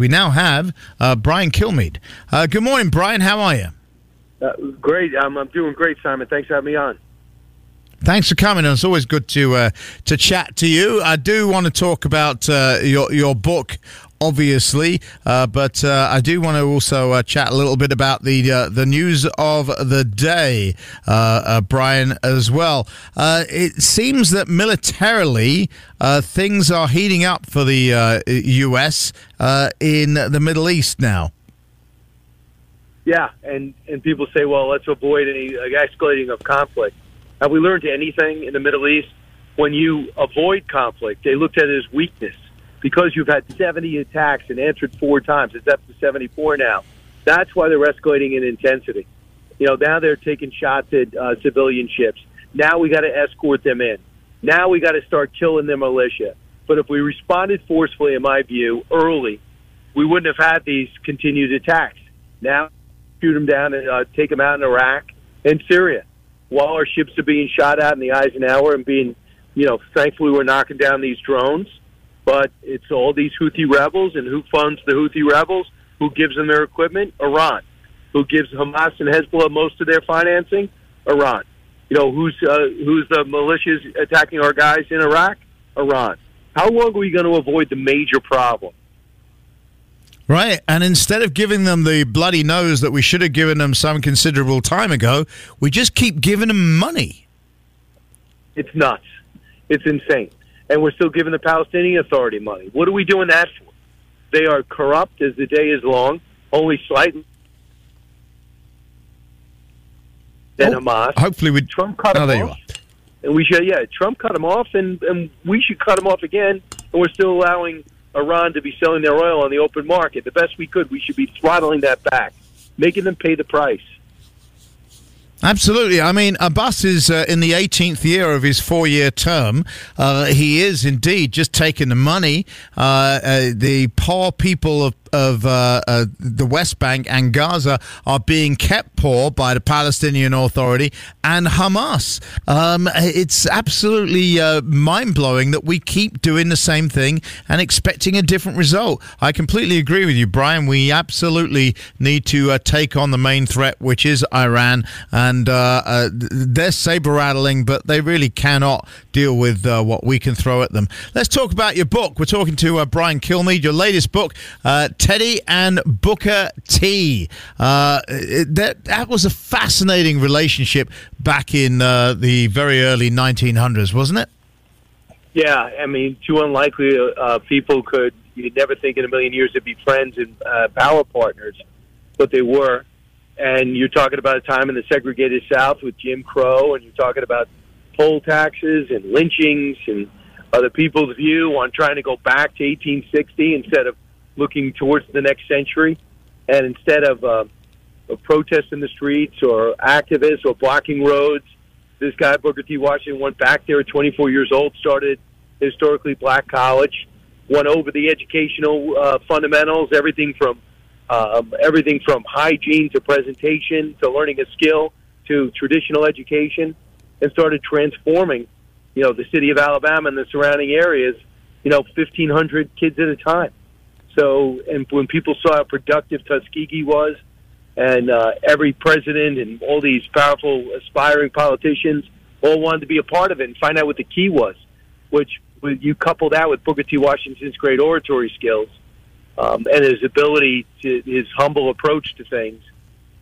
We now have uh, Brian Kilmeade. Uh, good morning, Brian. How are you? Uh, great. Um, I'm doing great, Simon. Thanks for having me on. Thanks for coming. It's always good to uh, to chat to you. I do want to talk about uh, your your book, obviously, uh, but uh, I do want to also uh, chat a little bit about the uh, the news of the day, Brian, as well. it seems that militarily things are heating up for the U.S. in the Middle East now. Yeah, and and people say, well, let's avoid any escalating of conflict have we learned anything in the Middle East? When you avoid conflict, they looked at it as weakness because you've had 70 attacks and answered four times. It's up to 74 now. That's why they're escalating in intensity. You know, now they're taking shots at uh, civilian ships. Now we got to escort them in. Now we got to start killing their militia. But if we responded forcefully, in my view, early, we wouldn't have had these continued attacks. Now, shoot them down and uh, take them out in Iraq and Syria while our ships are being shot at in the Eisenhower and being, you know, thankfully we're knocking down these drones. But it's all these Houthi rebels, and who funds the Houthi rebels? Who gives them their equipment? Iran. Who gives Hamas and Hezbollah most of their financing? Iran. You know, who's uh, who's the militias attacking our guys in Iraq? Iran. How long are we going to avoid the major problem? Right. And instead of giving them the bloody nose that we should have given them some considerable time ago, we just keep giving them money. It's nuts. It's insane. And we're still giving the Palestinian Authority money. What are we doing that for? They are corrupt as the day is long, only slightly than oh, Hamas. Hopefully, we Trump cut oh, them off. And we should, yeah, Trump cut them off, and, and we should cut them off again. And we're still allowing Iran to be selling their oil on the open market. The best we could, we should be throttling that back, making them pay the price. Absolutely. I mean, Abbas is uh, in the 18th year of his four year term. Uh, he is indeed just taking the money. Uh, uh the poor people of of uh, uh, the West Bank and Gaza are being kept poor by the Palestinian Authority and Hamas. Um, it's absolutely uh, mind blowing that we keep doing the same thing and expecting a different result. I completely agree with you, Brian. We absolutely need to uh, take on the main threat, which is Iran, and uh, uh, they're saber rattling, but they really cannot deal with what we can throw at them. Let's talk about your book. We're talking to Brian Kilmeade, your latest book. Teddy and Booker T. Uh, that that was a fascinating relationship back in uh, the very early 1900s, wasn't it? Yeah, I mean, too unlikely uh, people could you'd never think in a million years they'd be friends and uh, power partners, but they were. And you're talking about a time in the segregated South with Jim Crow, and you're talking about poll taxes and lynchings and other people's view on trying to go back to 1860 instead of looking towards the next century. And instead of uh, a protest in the streets or activists or blocking roads, this guy, Booker T. Washington, went back there at 24 years old, started historically black college, went over the educational uh, fundamentals, everything from um, everything from hygiene to presentation to learning a skill to traditional education, and started transforming, you know, the city of Alabama and the surrounding areas, you know, 1,500 kids at a time. So, and when people saw how productive Tuskegee was, and uh, every president and all these powerful aspiring politicians all wanted to be a part of it and find out what the key was, which you couple that with Booker T. Washington's great oratory skills um, and his ability to his humble approach to things,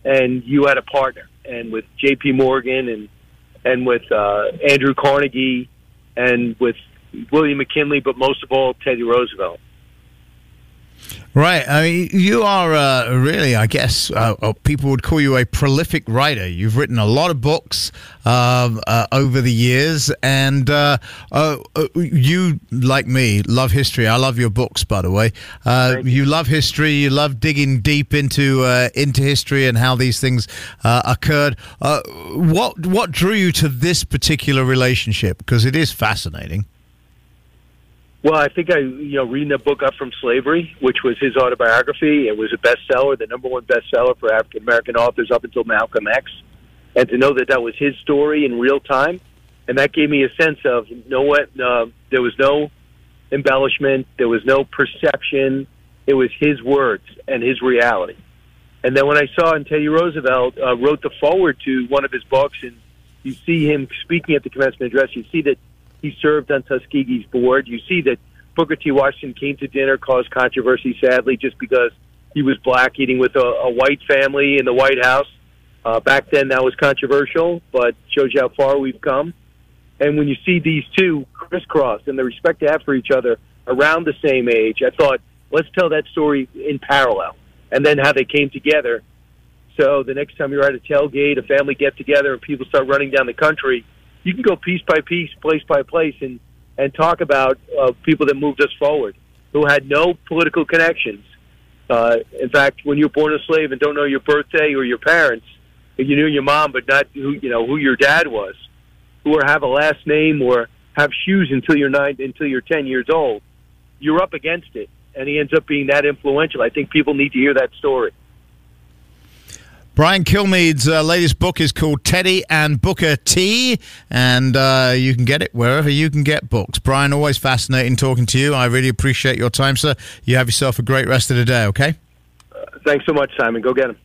and you had a partner. And with J.P. Morgan and and with uh, Andrew Carnegie and with William McKinley, but most of all Teddy Roosevelt Right. I mean, you are uh, really, I guess, uh, uh, people would call you a prolific writer. You've written a lot of books um, uh, over the years, and uh, uh, you, like me, love history. I love your books, by the way. You. you. love history. You love digging deep into into history and how these things occurred. what what drew you to this particular relationship? Because it is fascinating. Well, I think I, you know, reading the book Up from Slavery, which was his autobiography, it was a bestseller, the number one bestseller for African American authors up until Malcolm X, and to know that that was his story in real time, and that gave me a sense of no what uh, there was no embellishment, there was no perception. It was his words and his reality. And then when I saw and Teddy Roosevelt uh, wrote the foreword to one of his books, and you see him speaking at the commencement address, you see that he served on Tuskegee's board. You see that Booker T. Washington came to dinner, caused controversy, sadly, just because he was black eating with a, a white family in the White House. Uh, back then, that was controversial, but shows you how far we've come. And when you see these two crisscross and the respect they have for each other around the same age, I thought, let's tell that story in parallel and then how they came together. So the next time you're at a tailgate, a family get together, and people start running down the country, you can go piece by piece, place by place, and and talk about uh, people that moved us forward, who had no political connections. Uh, in fact, when you're born a slave and don't know your birthday or your parents, you knew your mom, but not who you know who your dad was, who or have a last name or have shoes until you're nine until you're ten years old, you're up against it and he ends up being that influential. I think people need to hear that story. Brian Kilmeade's uh, latest book is called Teddy and Booker T, and uh, you can get it wherever you can get books. Brian, always fascinating talking to you. I really appreciate your time, sir. You have yourself a great rest of the day, okay? Uh, thanks so much, Simon. Go get him.